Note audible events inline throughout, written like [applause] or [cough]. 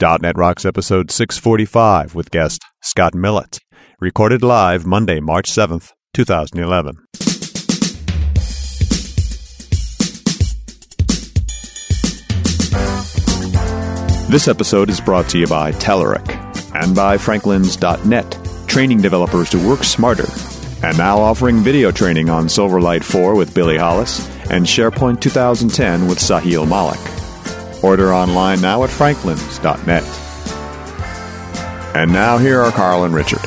.NET Rocks episode 645 with guest Scott Millett. Recorded live Monday, March 7th, 2011. This episode is brought to you by Telerik and by Franklins.net, training developers to work smarter. And now offering video training on Silverlight 4 with Billy Hollis and SharePoint 2010 with Sahil Malik. Order online now at franklins.net. And now here are Carl and Richard.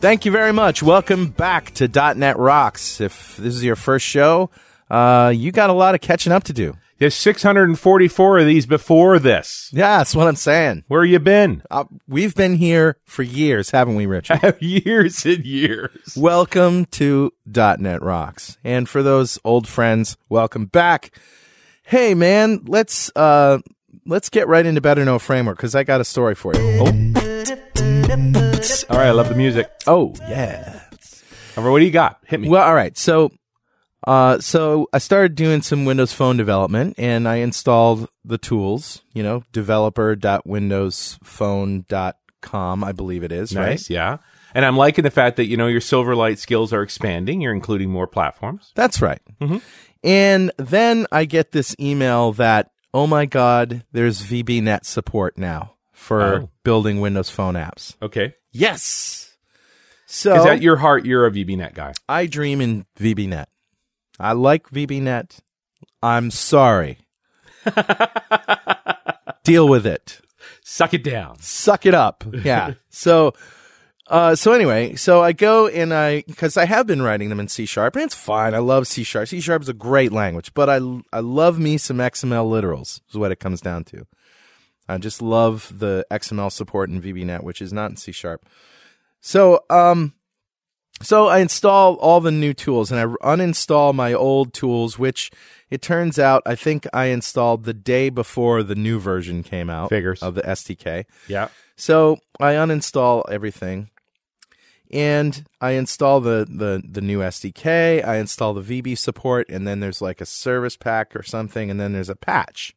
Thank you very much. Welcome back to .NET Rocks. If this is your first show, uh, you got a lot of catching up to do. There's 644 of these before this. Yeah, that's what I'm saying. Where you been? Uh, we've been here for years, haven't we, Richard? [laughs] years and years. welcome to .NET Rocks. And for those old friends, welcome back. Hey, man, let's uh, let's get right into Better Know Framework because I got a story for you. Oh, All right, I love the music. oh yeah. All right, what do you got? Hit me. Well, all right. So, uh, so I started doing some Windows Phone development, and I installed the tools. You know, developer.windowsphone.com, I believe it is. nice, Right? yeah. And I'm liking the fact that you know your Silverlight skills are expanding. You're including more platforms. That's right. And then I get this email that, oh my God, there's VBNet support now for Oh. building Windows Phone apps. Okay. Yes. So Is that your heart? You're a VBNet guy. I dream in VBNet. I like VBNet. I'm sorry. [laughs] Deal with it. Suck it down. Suck it up. Yeah. [laughs] so, uh, so anyway, so I go and I, cause I have been writing them in C sharp and it's fine. I love C sharp. C sharp is a great language, but I, I love me some XML literals is what it comes down to. I just love the XML support in VBNet, which is not in C sharp. So, um, so I install all the new tools and I uninstall my old tools, which it turns out I think I installed the day before the new version came out Figures. of the SDK. Yeah. So I uninstall everything and I install the, the, the new SDK. I install the VB support and then there's like a service pack or something and then there's a patch.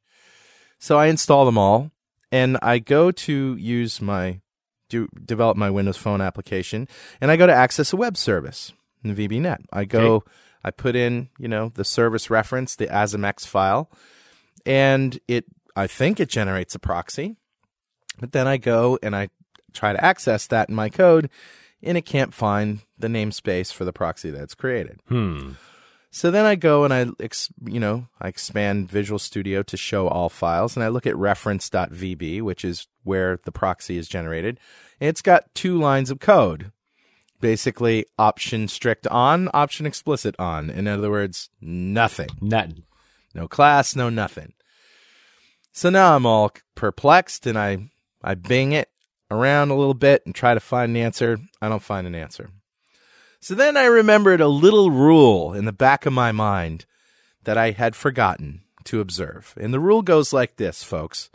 So I install them all and I go to use my do develop my Windows Phone application and I go to access a web service in VBNet. I go Okay. I put in, you know, the service reference, the ASMX file, and it I think it generates a proxy. But then I go and I try to access that in my code and it can't find the namespace for the proxy that's created. Hmm. So then I go and I, ex, you know, I expand Visual Studio to show all files, and I look at reference.vb, which is where the proxy is generated. And it's got two lines of code, basically option strict on, option explicit on. In other words, nothing, Nothing. no class, no nothing. So now I'm all perplexed, and I I bing it around a little bit and try to find an answer. I don't find an answer. So then I remembered a little rule in the back of my mind that I had forgotten to observe. And the rule goes like this, folks.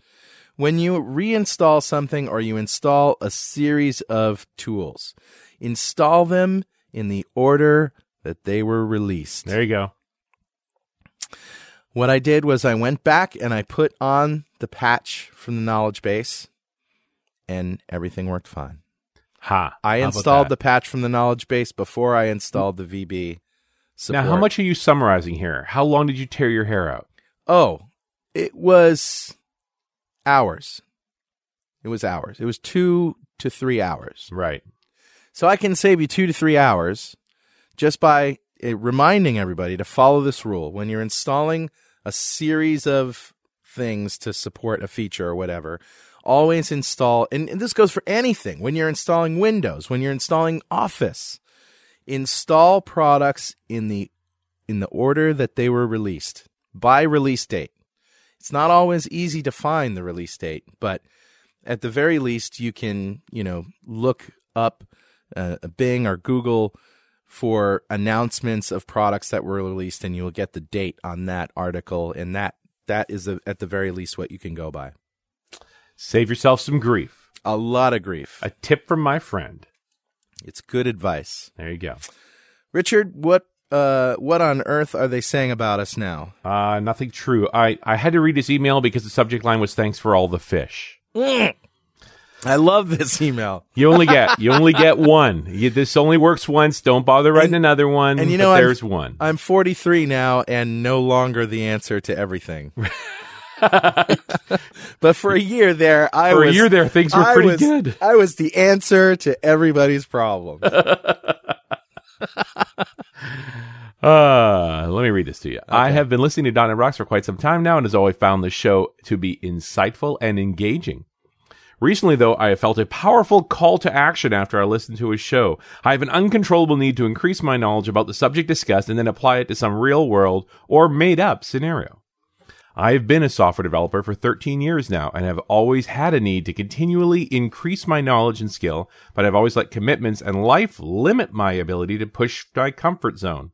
When you reinstall something or you install a series of tools, install them in the order that they were released. There you go. What I did was I went back and I put on the patch from the knowledge base and everything worked fine. Ha. I installed the patch from the knowledge base before I installed the VB support. Now, how much are you summarizing here? How long did you tear your hair out? Oh, it was hours. It was hours. It was two to three hours. Right. So I can save you two to three hours just by uh, reminding everybody to follow this rule. When you're installing a series of things to support a feature or whatever, always install, and, and this goes for anything. When you're installing Windows, when you're installing Office, install products in the in the order that they were released by release date. It's not always easy to find the release date, but at the very least, you can, you know, look up uh, Bing or Google for announcements of products that were released, and you will get the date on that article, and that that is a, at the very least what you can go by. Save yourself some grief. A lot of grief. A tip from my friend. It's good advice. There you go. Richard, what uh, what on earth are they saying about us now? Uh, nothing true. I, I had to read this email because the subject line was thanks for all the fish. I love this email. [laughs] You only get you only get [laughs] one. You, this only works once. Don't bother writing And- another one. and you know, I'm- there's one. I'm 43 now and no longer the answer to everything. [laughs] [laughs] but for a year there, I For a year there, things were I pretty was- good. I was the answer to everybody's problem. [laughs] Uh, let me read this to you. I have been listening to .NET Rocks for quite some time now and has always found the show to be insightful and engaging. Recently, though, I have felt a powerful call to action after I listened to his show. I have an uncontrollable need to increase my knowledge about the subject discussed and then apply it to some real world or made up scenario. I have been a software developer for 13 years now and have always had a need to continually increase my knowledge and skill, but I've always let commitments and life limit my ability to push my comfort zone.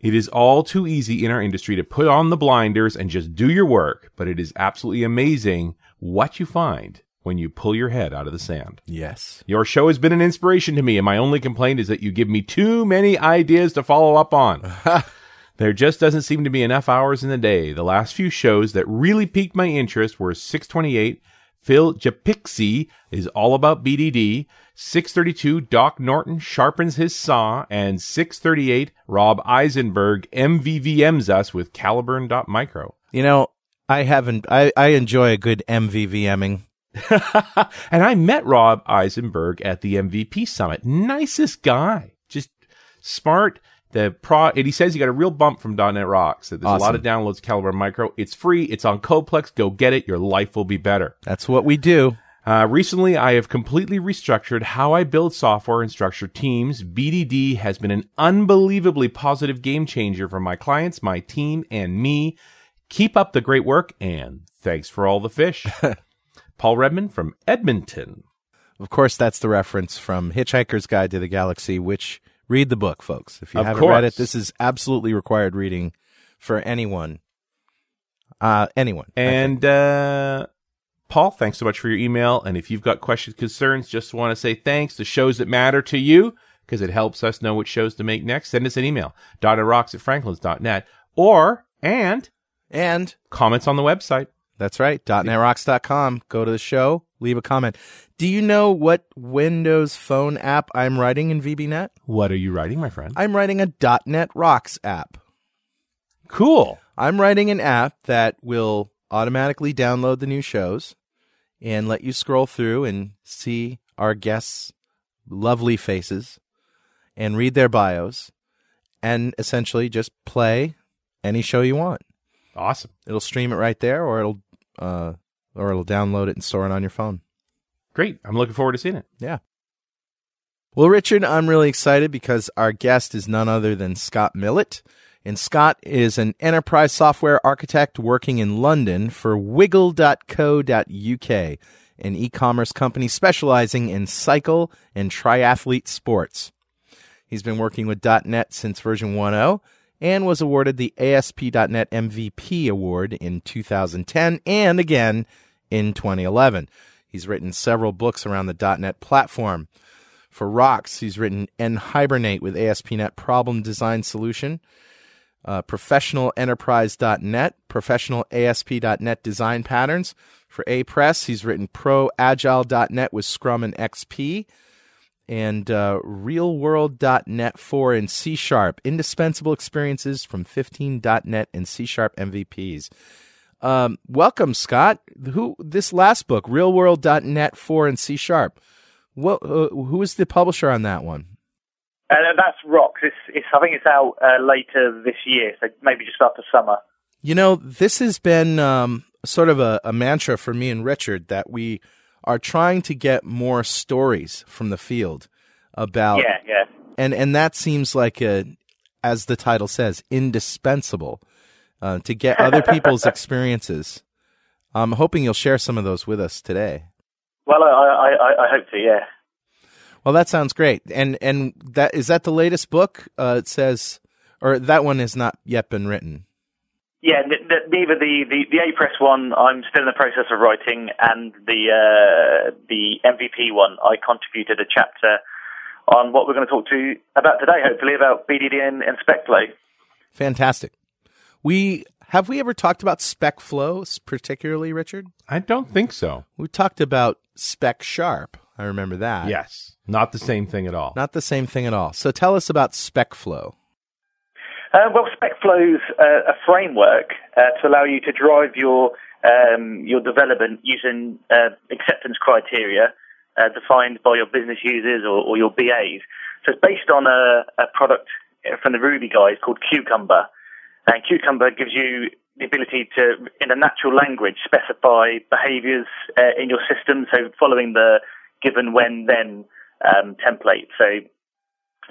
It is all too easy in our industry to put on the blinders and just do your work, but it is absolutely amazing what you find when you pull your head out of the sand. yes. Your show has been an inspiration to me, and my only complaint is that you give me too many ideas to follow up on. [laughs] there just doesn't seem to be enough hours in the day. The last few shows that really piqued my interest were 628, Phil Japikse is all about BDD, 632, Doc Norton sharpens his saw, and 638, Rob Eisenberg MVVMs us with Caliburn.micro. You know, I haven't. I, I enjoy a good MVVMing. [laughs] and I met Rob Eisenberg at the MVP Summit. Nicest guy, just smart. The pro, and he says he got a real bump from .NET Rocks. That there's a lot of downloads. Caliburn.micro. It's free. It's on CodePlex. Go get it. Your life will be better. That's what we do. Uh, recently, I have completely restructured how I build software and structure teams. BDD has been an unbelievably positive game changer for my clients, my team, and me. Keep up the great work, and thanks for all the fish. [laughs] Paul Redmond from Edmonton. Of course, that's the reference from Hitchhiker's Guide to the Galaxy, which read the book, folks. If you Of haven't read it, this is absolutely required reading for anyone. Uh, anyone. And uh, Paul, thanks so much for your email. And if you've got questions, concerns, just want to say thanks to shows that matter to you because it helps us know which shows to make next. Send us an email, rocks at franklins.net or, and and comments on the website. That's right. .NETRocks.com. Go to the show, leave a comment. Do you know what Windows Phone app I'm writing in VBNet? What are you writing, my friend? I'm writing a .NET Rocks app. Cool. I'm writing an app that will automatically download the new shows and let you scroll through and see our guests' lovely faces and read their bios and essentially just play any show you want. Awesome. It'll stream it right there or it'll uh or it'll download it and store it on your phone. Great. I'm looking forward to seeing it. Yeah. Well, Richard, I'm really excited because our guest is none other than Scott Millett. And Scott is an enterprise software architect working in London for wiggle.co.uk, an e commerce company specializing in cycle and triathlete sports. He's been working with .NET since version 1.0 and was awarded the ASP.NET MVP award in 2010 and again in 2011. He's written several books around the .NET platform. For Wrox, he's written Nhibernate with ASP.NET Problem Design Solution, uh, Professional Enterprise.NET, Professional ASP.NET Design Patterns. For Apress, he's written Pro Agile.NET with Scrum and XP, and uh, RealWorld.NET 4 in C Sharp, indispensable experiences from 15.NET and C Sharp MVPs. Um, welcome, Scott. Who this last book, RealWorld.NET 4 in C Sharp? What, uh, who is the publisher on that one? Uh, that's Wrox. It's, it's, I think it's out uh, later this year, so maybe just after summer. You know, this has been um, sort of a, a mantra for me and Richard that we are trying to get more stories from the field about, Yeah, yeah. and and that seems like a, as the title says, indispensable uh, to get other [laughs] people's experiences. I'm hoping you'll share some of those with us today. Well, I, I, I, hope to. Yeah. Well, that sounds great. And and that is that the latest book? Uh, it says, or that one has not yet been written. Yeah, n- n- neither the, the, the Apress one I'm still in the process of writing, and the uh, the MVP one I contributed a chapter on what we're going to talk to you about today, hopefully, about BDD and, and SpecFlow. Fantastic. We have we ever talked about SpecFlow particularly, Richard? I don't think so. We talked about Spec Sharp. I remember that. Yes, not the same thing at all. Not the same thing at all. So tell us about SpecFlow. Uh, well, SpecFlow's uh, a framework uh, to allow you to drive your um, your development using uh, acceptance criteria uh, defined by your business users or, or, your BAs. So it's based on a, a, product from the Ruby guys called Cucumber, and Cucumber gives you the ability to, in a natural language, specify behaviors uh, in your system. So following the given, when, then um, template. So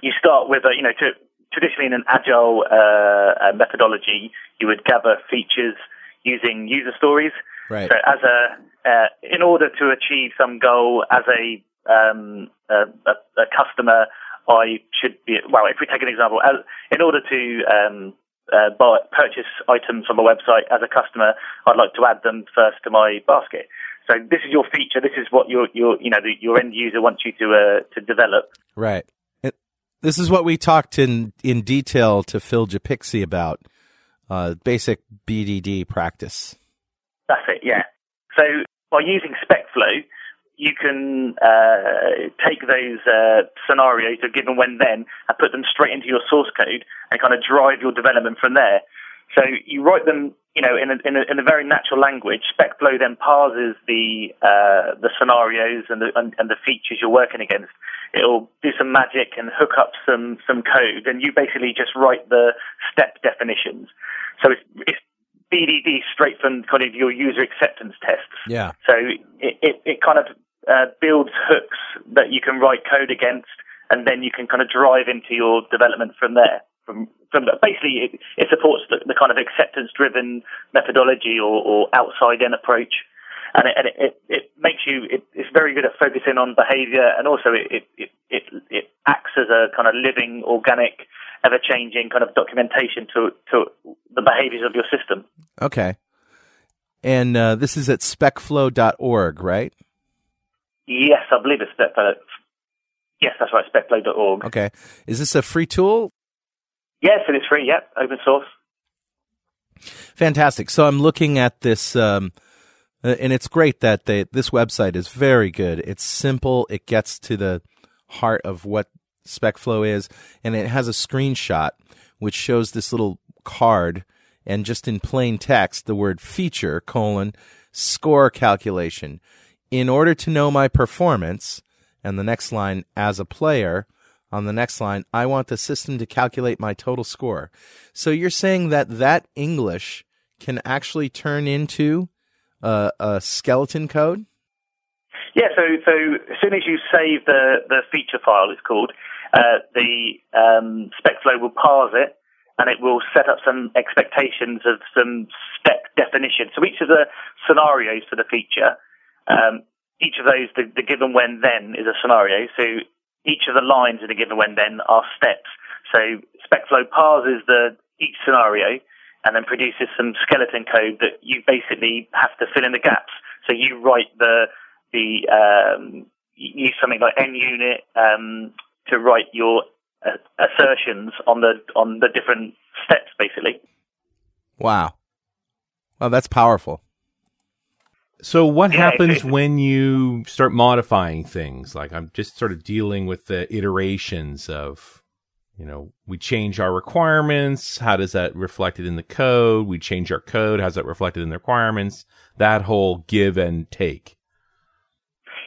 you start with a, you know, to, traditionally in an agile uh, methodology, you would gather features using user stories. Right. So as a, uh, in order to achieve some goal as a, um, a, a, a, customer, I should be, well, if we take an example, as, in order to um, uh, buy, purchase items from a website as a customer, I'd like to add them first to my basket. So this is your feature. This is what your your you know the, your end user wants you to uh, to develop. Right. This is what we talked in in detail to Phil Japikse about uh, basic BDD practice. That's it. Yeah. So by using SpecFlow, you can uh, take those uh, scenarios of given when then and put them straight into your source code and kind of drive your development from there. So you write them, you know, in a, in a, in a very natural language. SpecFlow then parses the uh, the scenarios and the and, and, the features you're working against. It'll do some magic and hook up some some code, and you basically just write the step definitions. So it's, it's BDD straight from kind of your user acceptance tests. Yeah. So it it, it kind of uh, builds hooks that you can write code against, and then you can kind of drive into your development from there from, from basically it, it supports the, the, kind of acceptance driven methodology or, or outside in approach. And it, and it, it, it makes you, it, it's very good at focusing on behavior and also it, it, it, it acts as a kind of living, organic, ever changing kind of documentation to, to the behaviors of your system. Okay. And uh, this is at specflow.org, right? Yes, I believe it's specflow. Yes, that's right, specflow.org. Okay. Is this a free tool? Yes, it is free. Yep, open source. Fantastic. So I'm looking at this, um, uh, and it's great that they, this website is very good. It's simple. It gets to the heart of what SpecFlow is, and it has a screenshot which shows this little card, and just in plain text, the word feature colon score calculation. In order to know my performance, and the next line as a player, on the next line, I want the system to calculate my total score. So you're saying that that English can actually turn into a, a skeleton code? Yeah, so so as soon as you save the, the feature file, it's called, uh, the um, SpecFlow will parse it and it will set up some expectations of some spec definition. So each of the scenarios for the feature, um, each of those, the, the given when then is a scenario. So each of the lines in a given when then are steps. So SpecFlow parses the each scenario and then produces some skeleton code that you basically have to fill in the gaps. So you write the the um, use something like NUnit um, to write your uh, assertions on the on the different steps, basically. Wow, well, that's powerful. So what yeah, happens when you start modifying things? Like I'm just sort of dealing with the iterations of, you know, we change our requirements. How does that reflected in the code? We change our code. How's that reflected in the requirements? That whole give and take.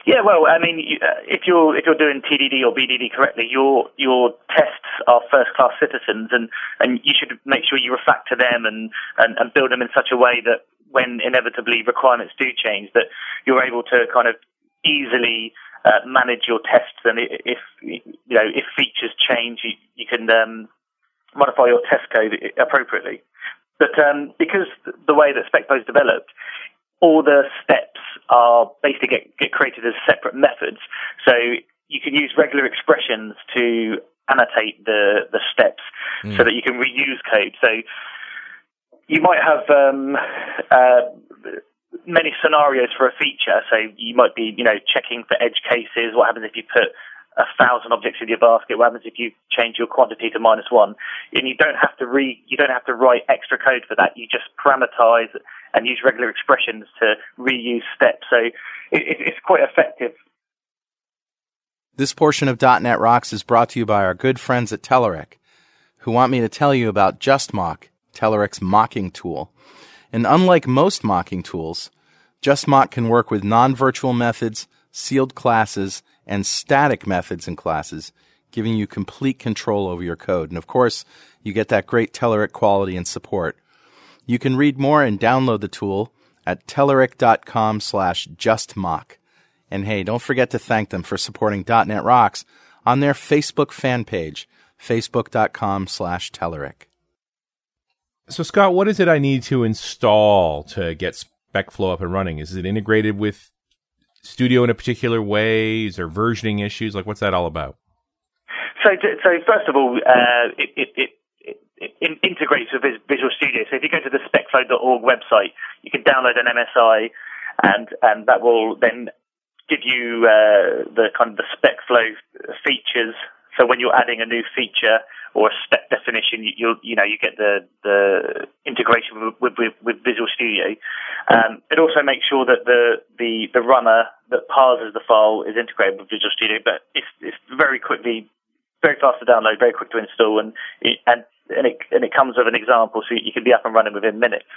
Yeah, well, I mean, uh, if you're if you're doing TDD or BDD correctly, your your tests are first class citizens, and, and you should make sure you refactor them and, and, and build them in such a way that when inevitably requirements do change, that you're able to kind of easily uh, manage your tests, and if you know if features change, you, you can um, modify your test code appropriately. But um, because the way that SpecFlow is developed, all the steps are basically get, get created as separate methods. So you can use regular expressions to annotate the the steps mm. so that you can reuse code. So you might have um, uh, many scenarios for a feature. So you might be, you know, checking for edge cases. What happens if you put a thousand objects in your basket. What happens if you change your quantity to minus one? And you don't have to re, you don't have to write extra code for that. You just parameterize and use regular expressions to reuse steps. So it, it's quite effective. This portion of .NET Rocks is brought to you by our good friends at Telerik, who want me to tell you about JustMock, Telerik's mocking tool. And unlike most mocking tools, JustMock can work with non-virtual methods, sealed classes, and static methods and classes, giving you complete control over your code. And of course, you get that great Telerik quality and support. You can read more and download the tool at telerik.com slash justmock. And hey, don't forget to thank them for supporting .NET Rocks on their Facebook fan page, facebook.com slash Telerik. So, Scott, what is it I need to install to get SpecFlow up and running? Is it integrated with Studio in a particular way? Is there versioning issues? Like, what's that all about? So, so first of all, uh, it, it, it it integrates with Visual Studio. So if you go to the specflow.org website, you can download an MSI, and and that will then give you uh, the kind of the SpecFlow features. So when you're adding a new feature or a spec definition, you you, you know you get the the integration with with, with Visual Studio. Um, it also makes sure that the the the runner that parses the file is integrated with Visual Studio, but it's it's very quickly very fast to download, very quick to install, and and and it and it comes with an example, so you can be up and running within minutes.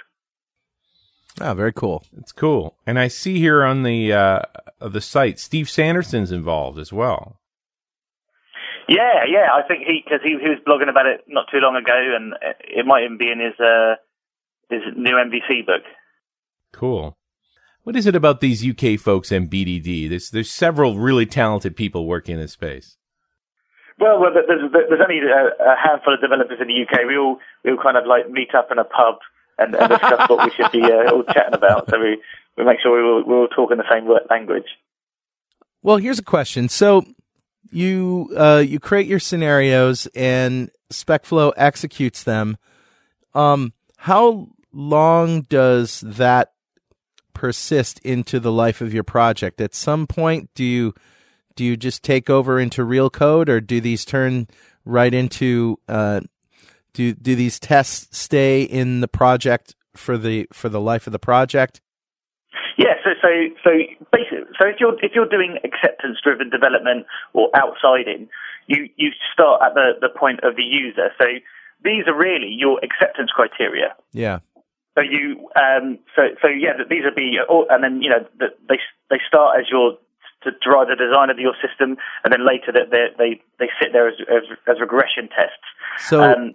Oh, very cool. It's cool. And I see here on the uh, the site, Steve Sanderson's involved as well. Yeah, yeah. I think he because he, he was blogging about it not too long ago, and it might even be in his uh, his new MVC book. Cool. What is it about these UK folks and BDD? There's there's several really talented people working in this space. Well, well there's, there's only a, a, handful of developers in the UK. We all we all kind of like meet up in a pub and, and discuss what we should be uh, all chatting about. So we, we make sure we all, we're all talking the same language. Well, here's a question. So you uh, you create your scenarios and SpecFlow executes them. Um, how long does that persist into the life of your project? At some point, do you do you just take over into real code, or do these turn right into uh, do do these tests stay in the project for the for the life of the project? So so basically, so if you're if you're doing acceptance driven development or outsiding, you you start at the the point of the user. So these are really your acceptance criteria. Yeah. So you um so so yeah, these are be and then you know they they start as your to drive the design of your system, and then later that they they they sit there as as, as regression tests. So, um,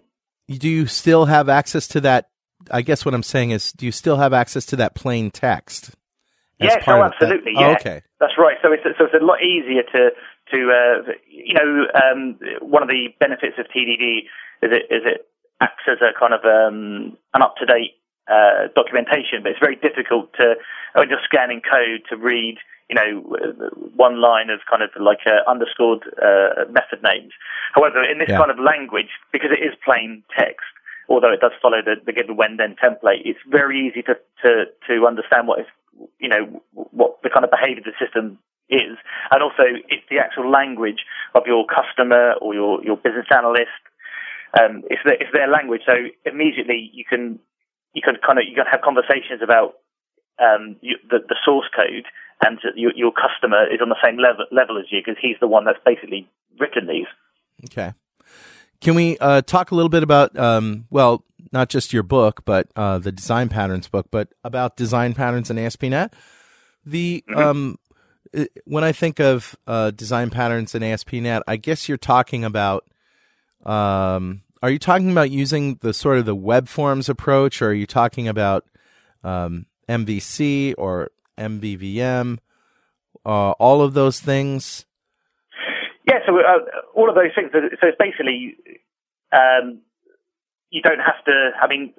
do you still have access to that? I guess what I'm saying is, do you still have access to that plain text? Yes, oh, absolutely. Yeah, oh, okay, that's right. So it's so it's a lot easier to to uh, you know um, one of the benefits of TDD is it is it acts as a kind of um, an up to date uh, documentation, but it's very difficult to when you're scanning code to read you know, one line of kind of like uh, underscored uh, method names. However, in this yeah. kind of language, because it is plain text, although it does follow the, the given when then template, it's very easy to, to, to understand what is, you know, what the kind of behavior the system is. And also, it's the actual language of your customer or your, your business analyst. Um, it's, their, it's their language. So immediately you can, you can kind of, you can have conversations about um, you, the, the source code and your, your customer is on the same level, level as you because he's the one that's basically written these. Okay. Can we uh, talk a little bit about, um, well, not just your book, but uh, the design patterns book, but about design patterns in ASP.NET? The mm-hmm. um, when I think of uh, design patterns in ASP.NET, I guess you're talking about. Um, are you talking about using the sort of the web forms approach, or are you talking about um, MVC or MVVM, uh, all of those things? Yeah, so uh, all of those things. So it's basically um, you don't have to. I mean,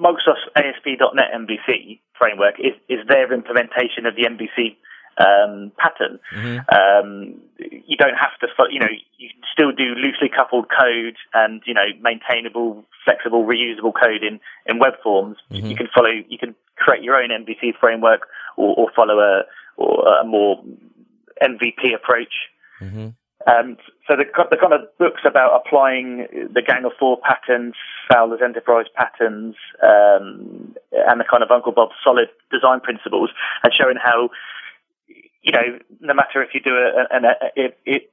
Microsoft's ASP.NET MVC framework is, is their implementation of the MVC um, pattern. Mm-hmm. Um, you don't have to, you know, you can still do loosely coupled code and you know maintainable, flexible, reusable code in in web forms. Mm-hmm. You can follow, you can create your own MVC framework or, or follow a or a more MVP approach. Mm-hmm. Um, so the, the kind of books about applying the Gang of Four patterns, Fowler's Enterprise patterns, um, and the kind of Uncle Bob's solid design principles, and showing how, you know, no matter if you do a, an, a, if, it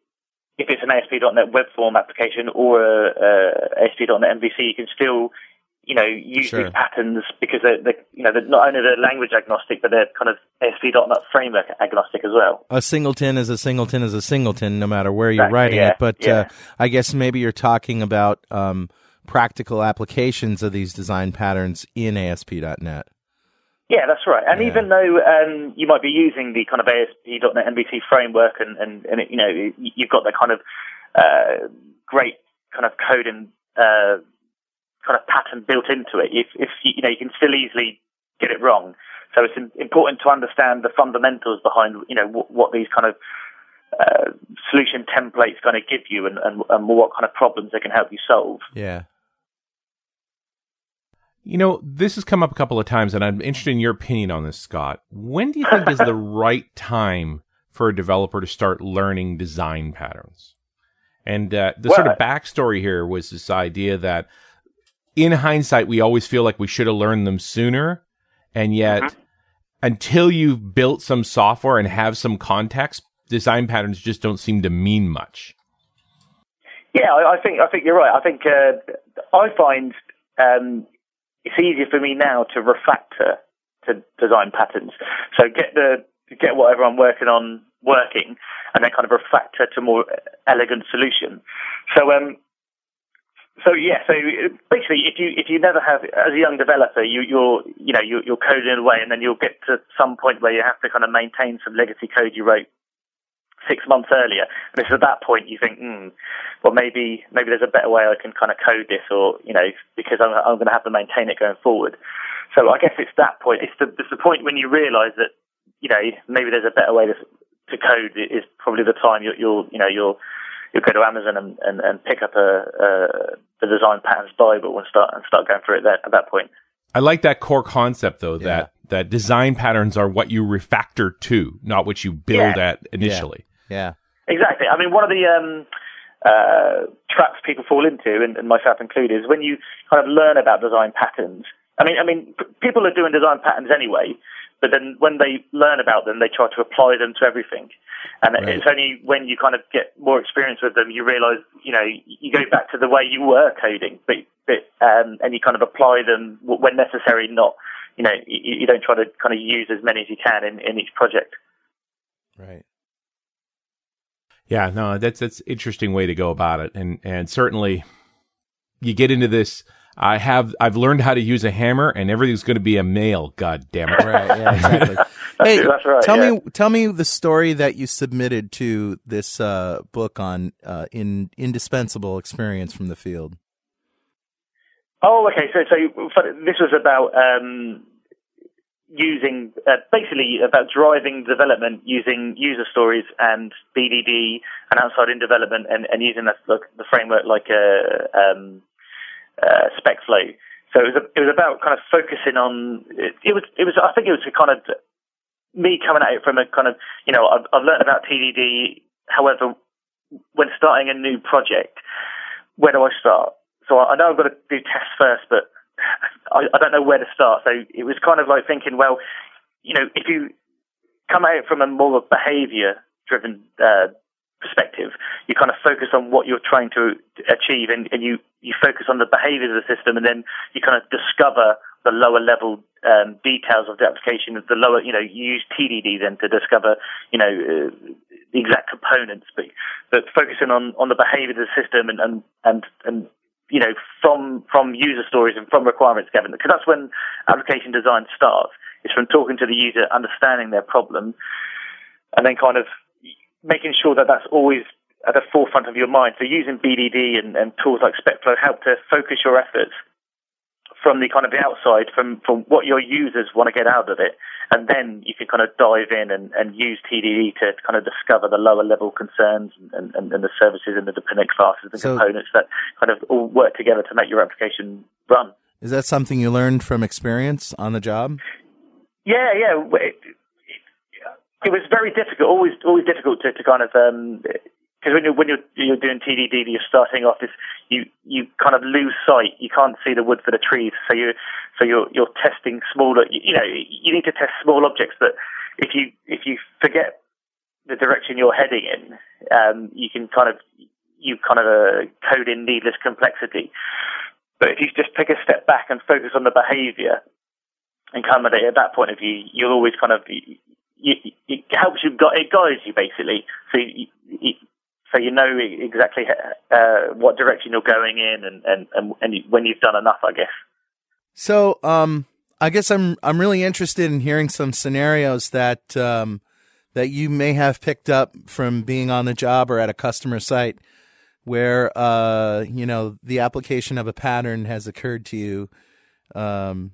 if it's an ASP.NET web form application or a, a ASP.NET MVC, you can still you know, use sure. these patterns because they're, they're, you know, they're not only they're language agnostic, but they're kind of ASP.NET framework agnostic as well. A singleton is a singleton is a singleton, no matter where you're writing yeah, it. But yeah. uh, I guess maybe you're talking about um, practical applications of these design patterns in ASP.NET. Yeah, that's right. And yeah. even though um, you might be using the kind of ASP.NET MVC framework, and, and, and it, you know, you've got that kind of uh, great kind of code and uh, kind of pattern built into it. If, if you know, you can still easily get it wrong. So it's important to understand the fundamentals behind, you know, what, what these kind of uh, solution templates going to give you and, and, and what kind of problems they can help you solve. Yeah. You know, this has come up a couple of times, and I'm interested in your opinion on this, Scott. When do you think is the [laughs] right time for a developer to start learning design patterns? And uh, the well, sort of backstory here was this idea that in hindsight, we always feel like we should have learned them sooner. And yet, mm-hmm. until you've built some software and have some context, design patterns just don't seem to mean much. Yeah, I, think I think you're right. I think uh, I find um, it's easier for me now to refactor to design patterns. So get the get whatever I'm working on working, and then kind of refactor to more elegant solution. So um, so yeah, so basically, if you if you never have as a young developer, you you're you know you're, you're coding away, and then you'll get to some point where you have to kind of maintain some legacy code you wrote six months earlier, and it's at that point you think, hmm, well maybe maybe there's a better way I can kind of code this, or you know because I'm I'm going to have to maintain it going forward. So I guess it's that point. It's the it's the point when you realise that you know maybe there's a better way to to code is probably the time you'll, you'll you know you'll you'll go to Amazon and, and, and pick up a, a, the design patterns Bible and start and start going through it there, at that point. I like that core concept though yeah. that that design patterns are what you refactor to, not what you build yeah. at initially. Yeah. yeah. Exactly. I mean, one of the um, uh, traps people fall into, and, and myself included, is when you kind of learn about design patterns. I mean, I mean, p- people are doing design patterns anyway, but then when they learn about them, they try to apply them to everything. And right. it's only when you kind of get more experience with them, you realize, you know, you go back to the way you were coding, but, but um, and you kind of apply them when necessary, not, you know, you, you don't try to kind of use as many as you can in, in each project. Right. Yeah, no, that's that's interesting way to go about it, and and certainly you get into this I have I've learned how to use a hammer, and everything's going to be a male. God damn it! Right? Yeah, exactly. [laughs] hey, right, tell yeah. me tell me the story that you submitted to this uh, book on uh, in indispensable experience from the field. Oh, okay. So, so this was about um, using uh, basically about driving development using user stories and BDD and outside in development and, and using the, the framework like a um, uh, SpecFlow. So it was, a, it was about kind of focusing on it, it, was it was I think it was a kind of me coming at it from a kind of you know I've, I've learned about TDD. However, when starting a new project, where do I start? So I, I know I've got to do tests first, but I, I don't know where to start. So it was kind of like thinking, well, you know, if you come at it from a more behavior driven uh, perspective. You kind of focus on what you're trying to achieve and, and you, you focus on the behaviors of the system and then you kind of discover the lower level um, details of the application, the lower, you know, you use TDD then to discover, you know, uh, the exact components, but, but focusing on, on the behavior of the system and, and, and, and you know, from, from user stories and from requirements gathering, because that's when application design starts. It's from talking to the user, understanding their problem, and then kind of making sure that that's always at the forefront of your mind. So using BDD and, and tools like SpecFlow help to focus your efforts from the kind of the outside, from, from what your users want to get out of it. And then you can kind of dive in and, and use TDD to kind of discover the lower level concerns and, and, and the services and the dependent classes and so, components that kind of all work together to make your application run. Is that something you learned from experience on the job? Yeah, yeah it was very difficult, always always difficult to, to kind of um, because when you're when you're you're doing TDD, you're starting off is you you kind of lose sight. You can't see the wood for the trees. So you so you're you're testing smaller. You, know you need to test small objects, but if you if you forget the direction you're heading in, um, you can kind of you kind of uh, code in needless complexity. But if you just take a step back and focus on the behaviour and come at it at that point of view, you'll always kind of you, it helps you it guides you basically. So you, you, so you know exactly uh, what direction you're going in, and and and, and when you've done enough, I guess. So, um, I guess I'm I'm really interested in hearing some scenarios that um, that you may have picked up from being on the job or at a customer site where uh, you know the application of a pattern has occurred to you. Um,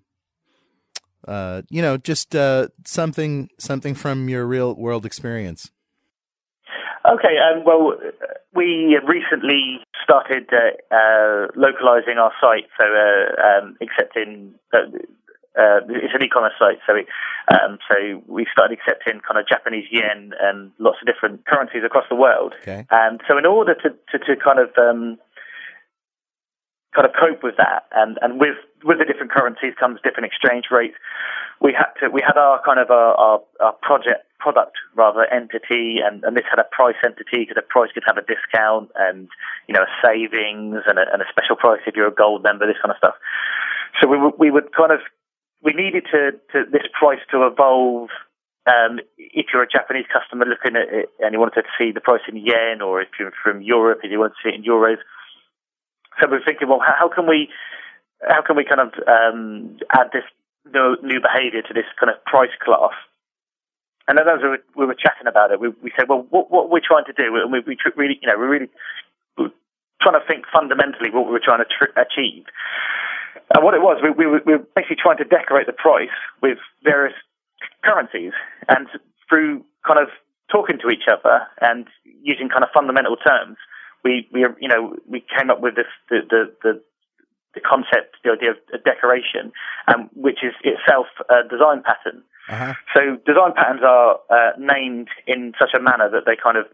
uh, you know, just uh, something something from your real world experience. Okay, um, well, we recently started uh, uh, localizing our site, so uh, um, accepting. Uh, it's an e-commerce site, so we, um, so we started accepting kind of Japanese yen and lots of different currencies across the world. Okay. And so, in order to to, to kind of um, kind of cope with that, and, and with with the different currencies comes different exchange rates. We had to we had our kind of our, our, our project product rather entity, and, and this had a price entity because a price could have a discount and you know a savings and a, and a special price if you're a gold member, this kind of stuff. So we we would kind of we needed to, to this price to evolve. Um, if you're a Japanese customer looking at it and you wanted to see the price in yen, or if you're from Europe and you want to see it in euros, so we're thinking, well, how, can we how can we kind of um, add this new, new behaviour to this kind of price class and then as we were, we were chatting about it, we, we said, well, what, what we're trying to do, and we, we really, you know, we're really trying to think fundamentally what we were trying to tr- achieve. And what it was, we, we, were, we were basically trying to decorate the price with various currencies, and through kind of talking to each other and using kind of fundamental terms, we, we you know, we came up with this the the, the the concept, the idea of a decoration, um, which is itself a design pattern. Uh-huh. So design patterns are uh, named in such a manner that they kind of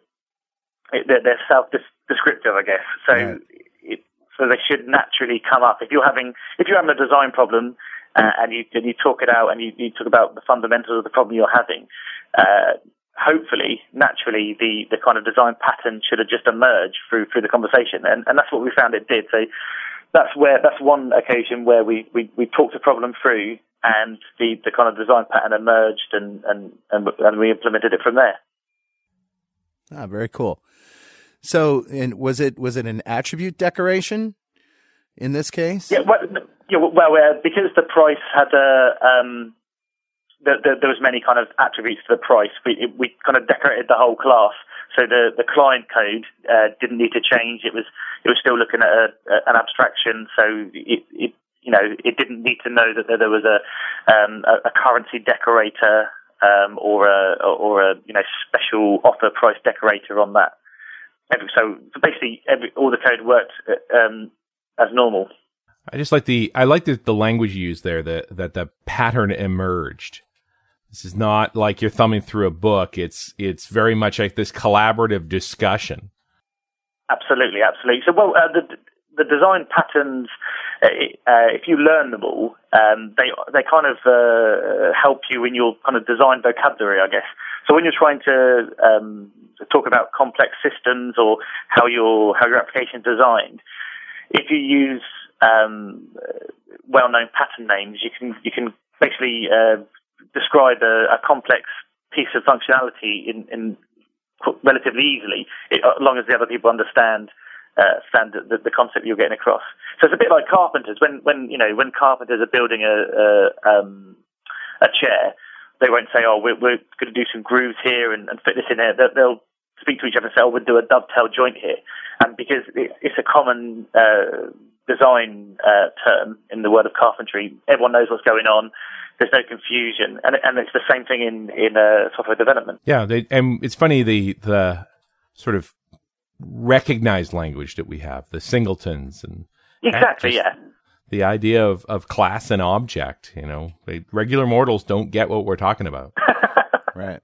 they're, they're self-descriptive, I guess. So right. it, so they should naturally come up. If you're having if you're having a design problem uh, and you and you talk it out and you, you talk about the fundamentals of the problem you're having. Uh, hopefully, naturally, the, the kind of design pattern should have just emerged through through the conversation, and, and that's what we found it did. So that's where that's one occasion where we, we, we talked the problem through and the, the kind of design pattern emerged and, and, and, and we implemented it from there. Ah, very cool. So, and was it was it an attribute decoration in this case? Yeah, well, yeah, well uh, because the price had a um, the, the, there was many kind of attributes to the price. We we kind of decorated the whole class, so the the client code uh, didn't need to change. It was it was still looking at a, a, an abstraction, so it, it you know, it didn't need to know that there was a um, a, currency decorator um, or a or a you know special offer price decorator on that. So basically, every, all the code worked um, as normal. I just like the I like the, the language you used there that that the pattern emerged. This is not like you're thumbing through a book. It's it's very much like this collaborative discussion. Absolutely, absolutely. So, well, uh, the the design patterns, uh, uh, if you learn them all, um, they they kind of uh, help you in your kind of design vocabulary, I guess. So when you're trying to um, talk about complex systems or how your how your application is designed, if you use um, well-known pattern names, you can you can basically uh, describe a, a, complex piece of functionality in, in relatively easily, as long as the other people understand uh, stand the, the, concept you're getting across. So it's a bit like carpenters. When when you know when carpenters are building a a, um, a chair, they won't say, "Oh, we're, we're going to do some grooves here and, and fit this in there." They'll, they'll, speak to each other and say, "Oh, we'll do a dovetail joint here," and because it, it's a common uh, design uh, term in the world of carpentry, everyone knows what's going on. There's no confusion, and and it's the same thing in in uh, software development. Yeah, they, and it's funny the the sort of recognized language that we have, the singletons and exactly, yeah. The idea of, of class and object, you know, they, regular mortals don't get what we're talking about. [laughs] right.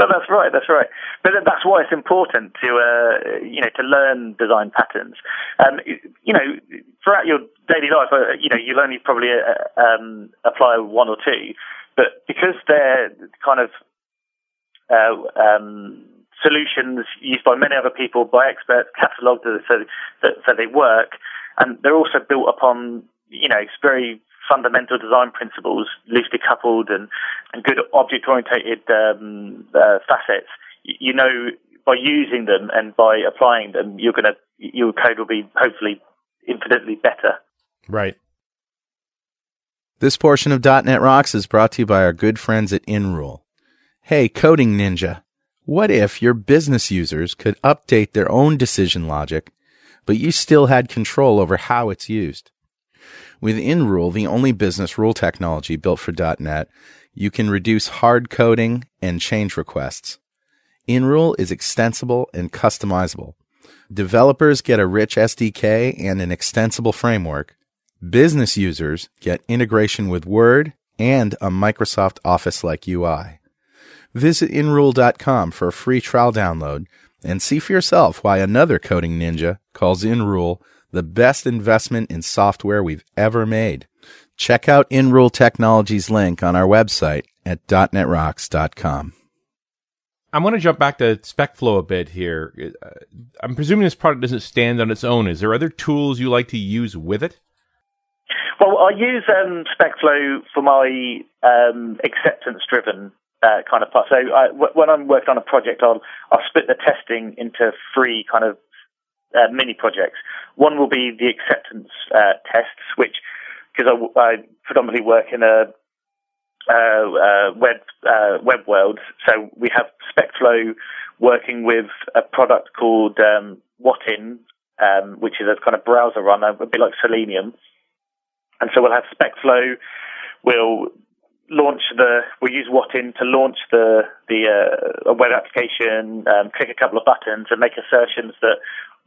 No, that's right. That's right. But that's why it's important to uh, you know to learn design patterns. Um, you know, throughout your daily life, uh, you know, you'll only probably uh, um, apply one or two, but because they're kind of uh, um, solutions used by many other people, by experts, catalogued so so they work, and they're also built upon you know very fundamental design principles, loosely coupled and, and good object orientated um, uh, facets, you know by using them and by applying them, you're gonna your code will be hopefully infinitely better. Right. This portion of .NET Rocks is brought to you by our good friends at InRule. Hey, Coding Ninja, what if your business users could update their own decision logic, but you still had control over how it's used? With InRule, the only business rule technology built for .NET, you can reduce hard coding and change requests. InRule is extensible and customizable. Developers get a rich SDK and an extensible framework. Business users get integration with Word and a Microsoft Office like UI. Visit inrule.com for a free trial download and see for yourself why another coding ninja calls InRule the best investment in software we've ever made. Check out InRule Technologies link on our website at .netrocks.com. I want to jump back to SpecFlow a bit here. Uh, I'm presuming this product doesn't stand on its own. Is there other tools you like to use with it? Well, I use um, SpecFlow for my um, acceptance-driven uh, kind of part. So I, w- when I'm working on a project, I'll I'll split the testing into three kind of uh, mini projects. One will be the acceptance uh, tests, which because I, I, predominantly work in a uh, uh web uh, web world, so we have SpecFlow working with a product called um, WatiN, um, which is a kind of browser runner, a bit like Selenium, and so we'll have SpecFlow. We'll launch the we use WatiN to launch the the uh, web application, um, click a couple of buttons, and make assertions that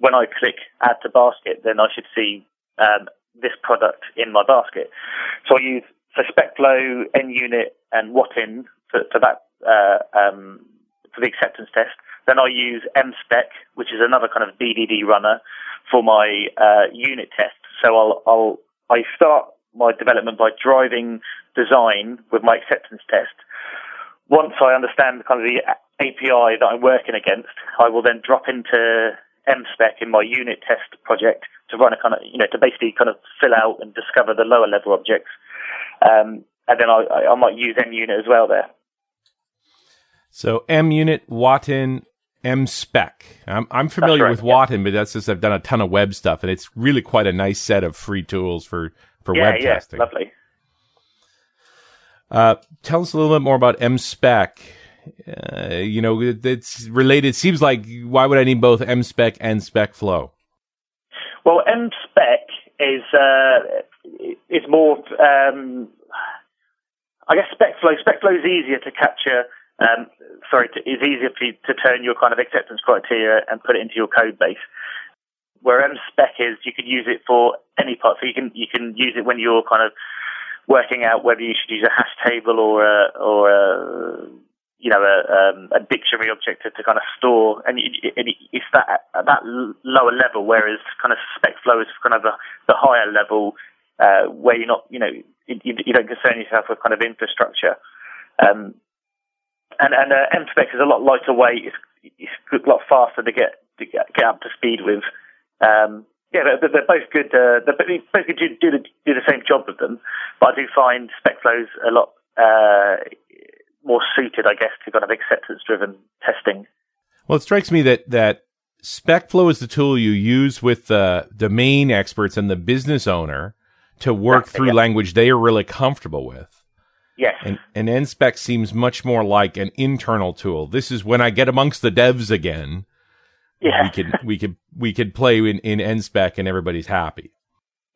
when I click add to basket, then I should see um, this product in my basket. So I use for SpecFlow, NUnit, and WatiN for, for that uh, um, for the acceptance test. Then I use MSpec, which is another kind of BDD runner for my uh, unit test. So I'll, I'll I start my development by driving design with my acceptance test. Once I understand kind of the API that I'm working against, I will then drop into MSpec in my unit test project to run a kind of, you know, to basically kind of fill out and discover the lower level objects. Um, and then I, I, might use NUnit as well there. So NUnit, WatiN, MSpec. I'm, I'm familiar right, with yeah. WatiN, but that's just I've done a ton of web stuff, and it's really quite a nice set of free tools for for yeah, web yeah, testing. Lovely. Uh, tell us a little bit more about MSpec. Uh, you know, it's related. Seems like why would I need both MSpec and SpecFlow? Well, MSpec is uh, is more. Um, I guess SpecFlow. SpecFlow is easier to capture. Um, sorry, to, is easier for you to turn your kind of acceptance criteria and put it into your code base. Where MSpec is, you can use it for any part. So you can you can use it when you're kind of working out whether you should use a hash table or a, or a you know, a, um, a dictionary object to, to, kind of store, and it, it, it's that at that lower level, whereas kind of spec SpecFlow is kind of the, the higher level uh, where you're not, you know, you, you, don't concern yourself with kind of infrastructure. Um, and and uh, MSpec is a lot lighter weight. It's, it's a lot faster to get to get, get up to speed with. Um, yeah, they're, they're, both good. Uh, they're both good do, do, the, do the same job with them, but I do find SpecFlow's a lot uh, more suited, I guess, to kind of acceptance driven testing. Well, it strikes me that that SpecFlow is the tool you use with the domain experts and the business owner to work through language they are really comfortable with. Yes. And, and NSpec seems much more like an internal tool. This is when I get amongst the devs again. Yeah. We could we could we could play in, in NSpec and everybody's happy.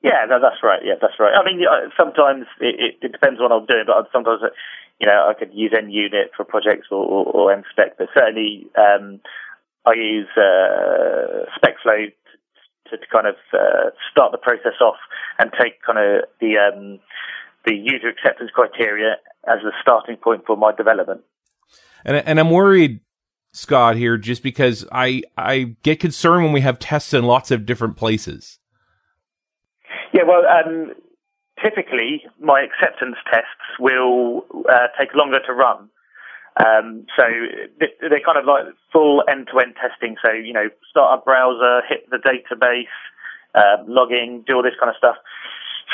Yeah, no, that's right. Yeah, that's right. I mean, uh, sometimes it, it, it depends what I'm doing, but sometimes you know, I could use NUnit for projects or, or, or MSpec, but certainly um, I use uh, SpecFlow to, to, kind of uh, start the process off and take kind of the um, the user acceptance criteria as a starting point for my development. And and I'm worried, Scott, here just because I I get concerned when we have tests in lots of different places. Yeah, well, um, typically my acceptance tests will uh, take longer to run. Um, so they're kind of like full end-to-end testing. So you know, start a browser, hit the database, uh, logging, do all this kind of stuff.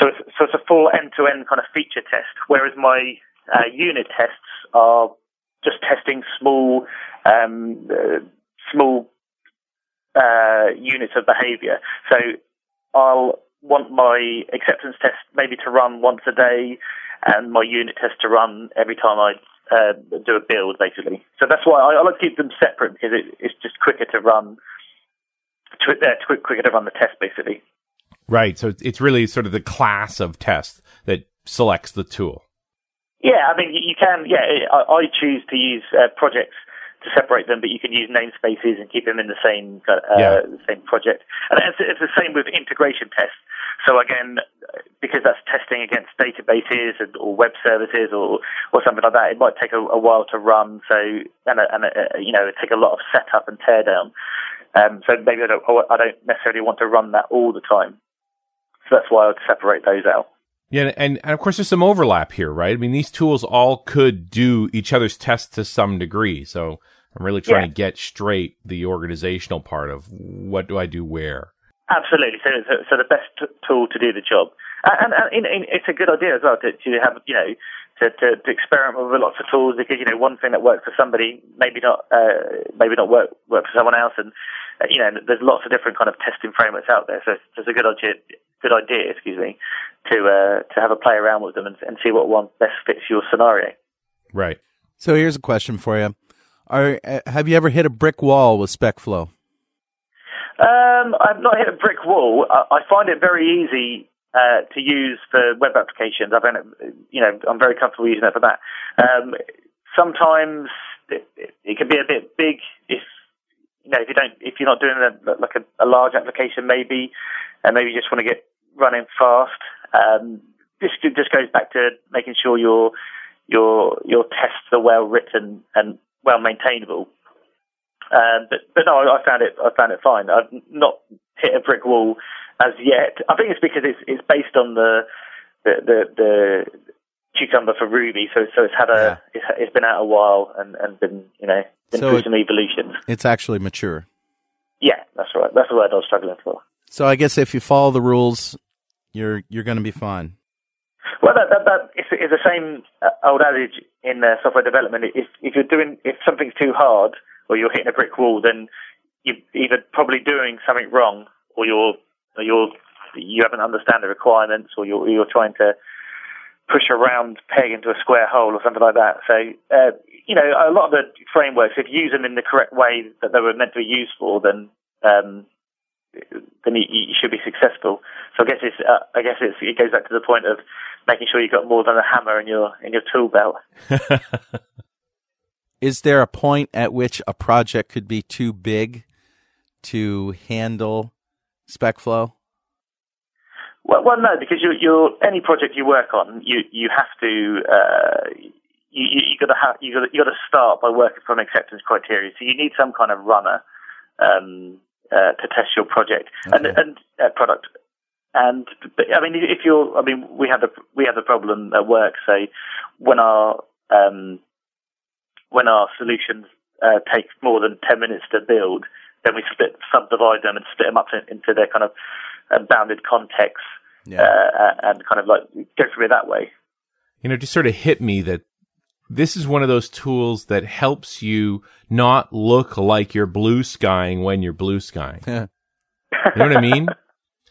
So it's, so it's a full end-to-end kind of feature test. Whereas my uh, unit tests are just testing small, um, uh, small uh, units of behaviour. So I'll want my acceptance test maybe to run once a day, and my unit test to run every time I uh, do a build, basically. So that's why I, I like to keep them separate because it, it's just quicker to run, to, uh, quicker to run the test, basically. Right. So it's really sort of the class of test that selects the tool. Yeah, I mean, you can. Yeah, I, I choose to use uh, projects to separate them, but you can use namespaces and keep them in the same uh, yeah. same project. And it's, it's, the same with integration tests. So again, because that's testing against databases and, or web services or or something like that, it might take a, a while to run. So and a, and a, you know, it take a lot of setup and teardown. Um, so maybe I don't, I don't necessarily want to run that all the time. So that's why I would separate those out. Yeah, and, and of course there's some overlap here, right? I mean, these tools all could do each other's tests to some degree. So I'm really trying yeah. to get straight the organizational part of what do I do where. Absolutely. So, so, so the best t- tool to do the job, and, and, and, and, it's a good idea as well to, to have you know to, to, to experiment with lots of tools because you know one thing that works for somebody maybe not uh, maybe not work work for someone else, and uh, you know there's lots of different kind of testing frameworks out there. So it's a good idea, good idea, excuse me, to uh, to have a play around with them and, and see what one best fits your scenario. Right. So here's a question for you: Are uh, have you ever hit a brick wall with SpecFlow? Um, I've not hit a brick wall. I, I find it very easy uh, to use for web applications. I find it, you know, I'm very comfortable using it for that. Um, sometimes it, it, can be a bit big if you know if you don't if you're not doing a, like a, a large application maybe, and maybe you just want to get running fast. Um, this just goes back to making sure your your your tests are well written and well maintainable. Um, but but no, I, I found it I found it fine. I've not hit a brick wall as yet. I think it's because it's it's based on the the the, the cucumber for Ruby, so so it's had a yeah. it's, it's been out a while and and been you know been so through it, some evolutions. It's actually mature. Yeah, that's right. That's the word I was struggling for. So I guess if you follow the rules, you're you're going to be fine. Well, that, that, that it's, the same uh, old adage in uh, software development. If if you're doing if something's too hard or you're hitting a brick wall, then you're either probably doing something wrong or you're or you're you haven't understand the requirements or you're you're trying to push a round peg into a square hole or something like that. So uh, you know a lot of the frameworks, if you use them in the correct way that they were meant to be used for, then um, then you, you, should be successful. So I guess it's uh, I guess it's, it goes back to the point of making sure you've got more than a hammer in your in your tool belt. [laughs] Is there a point at which a project could be too big to handle SpecFlow? Well, well, no, because you, you're any project you work on, you you have to uh, you you got to have you got you got to start by working from acceptance criteria. So you need some kind of runner um, uh, to test your project okay. and and uh, product. And I mean, if you're, I mean, we have the we have the problem at work. Say when our um, when our solutions uh, take more than 10 minutes to build, then we split, subdivide them and split them up into their kind of uh, bounded contexts yeah. uh, and kind of like go through it that way. You know, just sort of hit me that this is one of those tools that helps you not look like you're blue skying when you're blue skying. [laughs] you know what I mean?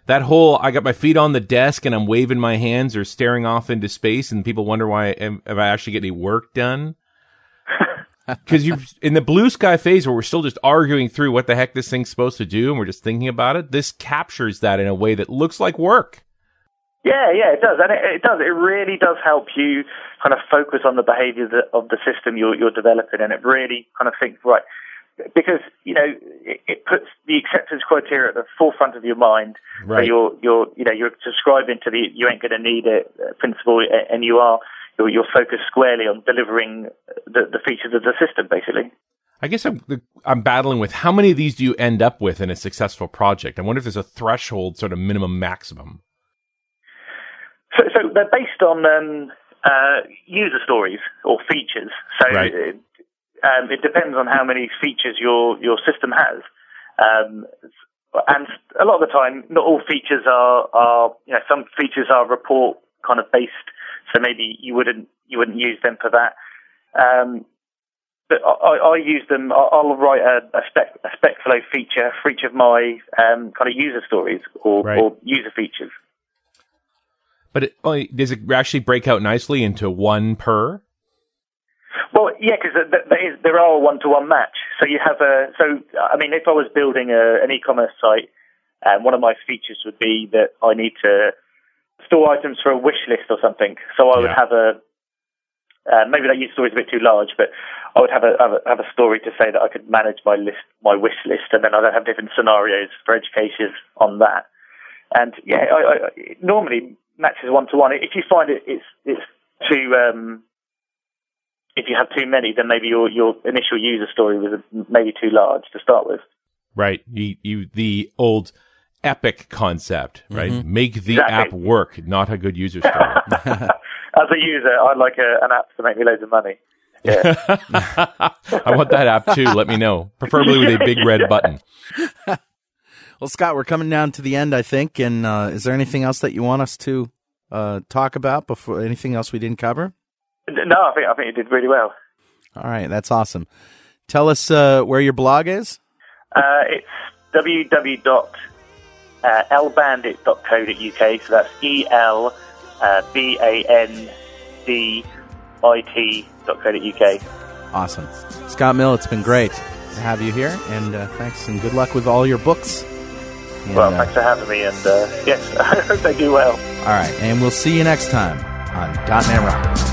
That whole I got my feet on the desk and I'm waving my hands or staring off into space and people wonder why am, am I actually getting any work done? [laughs] Because you in the blue sky phase where we're still just arguing through what the heck this thing's supposed to do and we're just thinking about it, this captures that in a way that looks like work. Yeah, yeah, it does, and it, it does. It really does help you kind of focus on the behaviour of the system you're, you're developing, and it really kind of think right because you know it, it, puts the acceptance criteria at the forefront of your mind. Right. So you're you're you know you're subscribing to the you ain't going to need it uh, principle, and you are you're, you're focused squarely on delivering the, the features of the system, basically. I guess I'm, I'm battling with how many of these do you end up with in a successful project? I wonder if there's a threshold, sort of minimum maximum. So, so they're based on um, uh, user stories or features. So right. It, um, it depends on how many features your your system has. Um, and a lot of the time, not all features are, are you know some features are report kind of based, so maybe you wouldn't you wouldn't use them for that. Um, but I, I, use them. I'll write a, a, spec a spec flow feature for each of my um, kind of user stories or, right. or user features. But it, does it actually break out nicely into one per? Well, yeah, because there, there are a one-to-one match. So you have a. So I mean, if I was building a, an e-commerce site, um, one of my features would be that I need to store items for a wish list or something. So I would Yeah. have a. Uh, maybe that user story is a bit too large, but I would have a, have a have a story to say that I could manage my list, my wish list, and then I'd have different scenarios for edge cases on that. And yeah, I, I, it normally matches one to one. If you find it, it's it's too. Um, if you have too many, then maybe your your initial user story was maybe too large to start with. Right. You, you the old epic concept, right? Make the Exactly. app work, not a good user story. [laughs] [laughs] As a user, I'd like a, an app to make me loads of money. [laughs] Yeah. I want that app too. Let me know, preferably with a big red button. Well, Scott, we're coming down to the end, I think. And uh, is there anything else that you want us to uh, talk about before? Anything else we didn't cover? No, I think I think you did really well. All right, that's awesome. Tell us uh, where your blog is. Uh, it's www.elbandit.co.uk. So that's E L uh, B A N D I T dot uk. Awesome, Scott Millett. It's been great to have you here, and uh, thanks and good luck with all your books. And, Well, uh, thanks for having me, and uh, yes, [laughs] I hope they do well. all right, and we'll see you next time on .NET Rocks.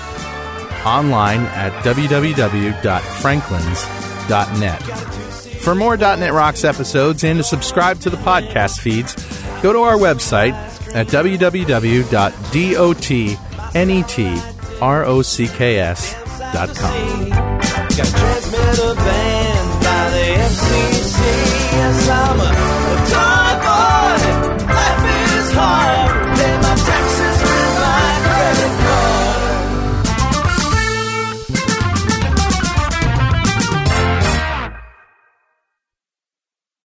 online at www.franklins.net. For more .NET Rocks episodes and to subscribe to the podcast feeds, go to our website at www.dotnetrocks.com. Life is hard.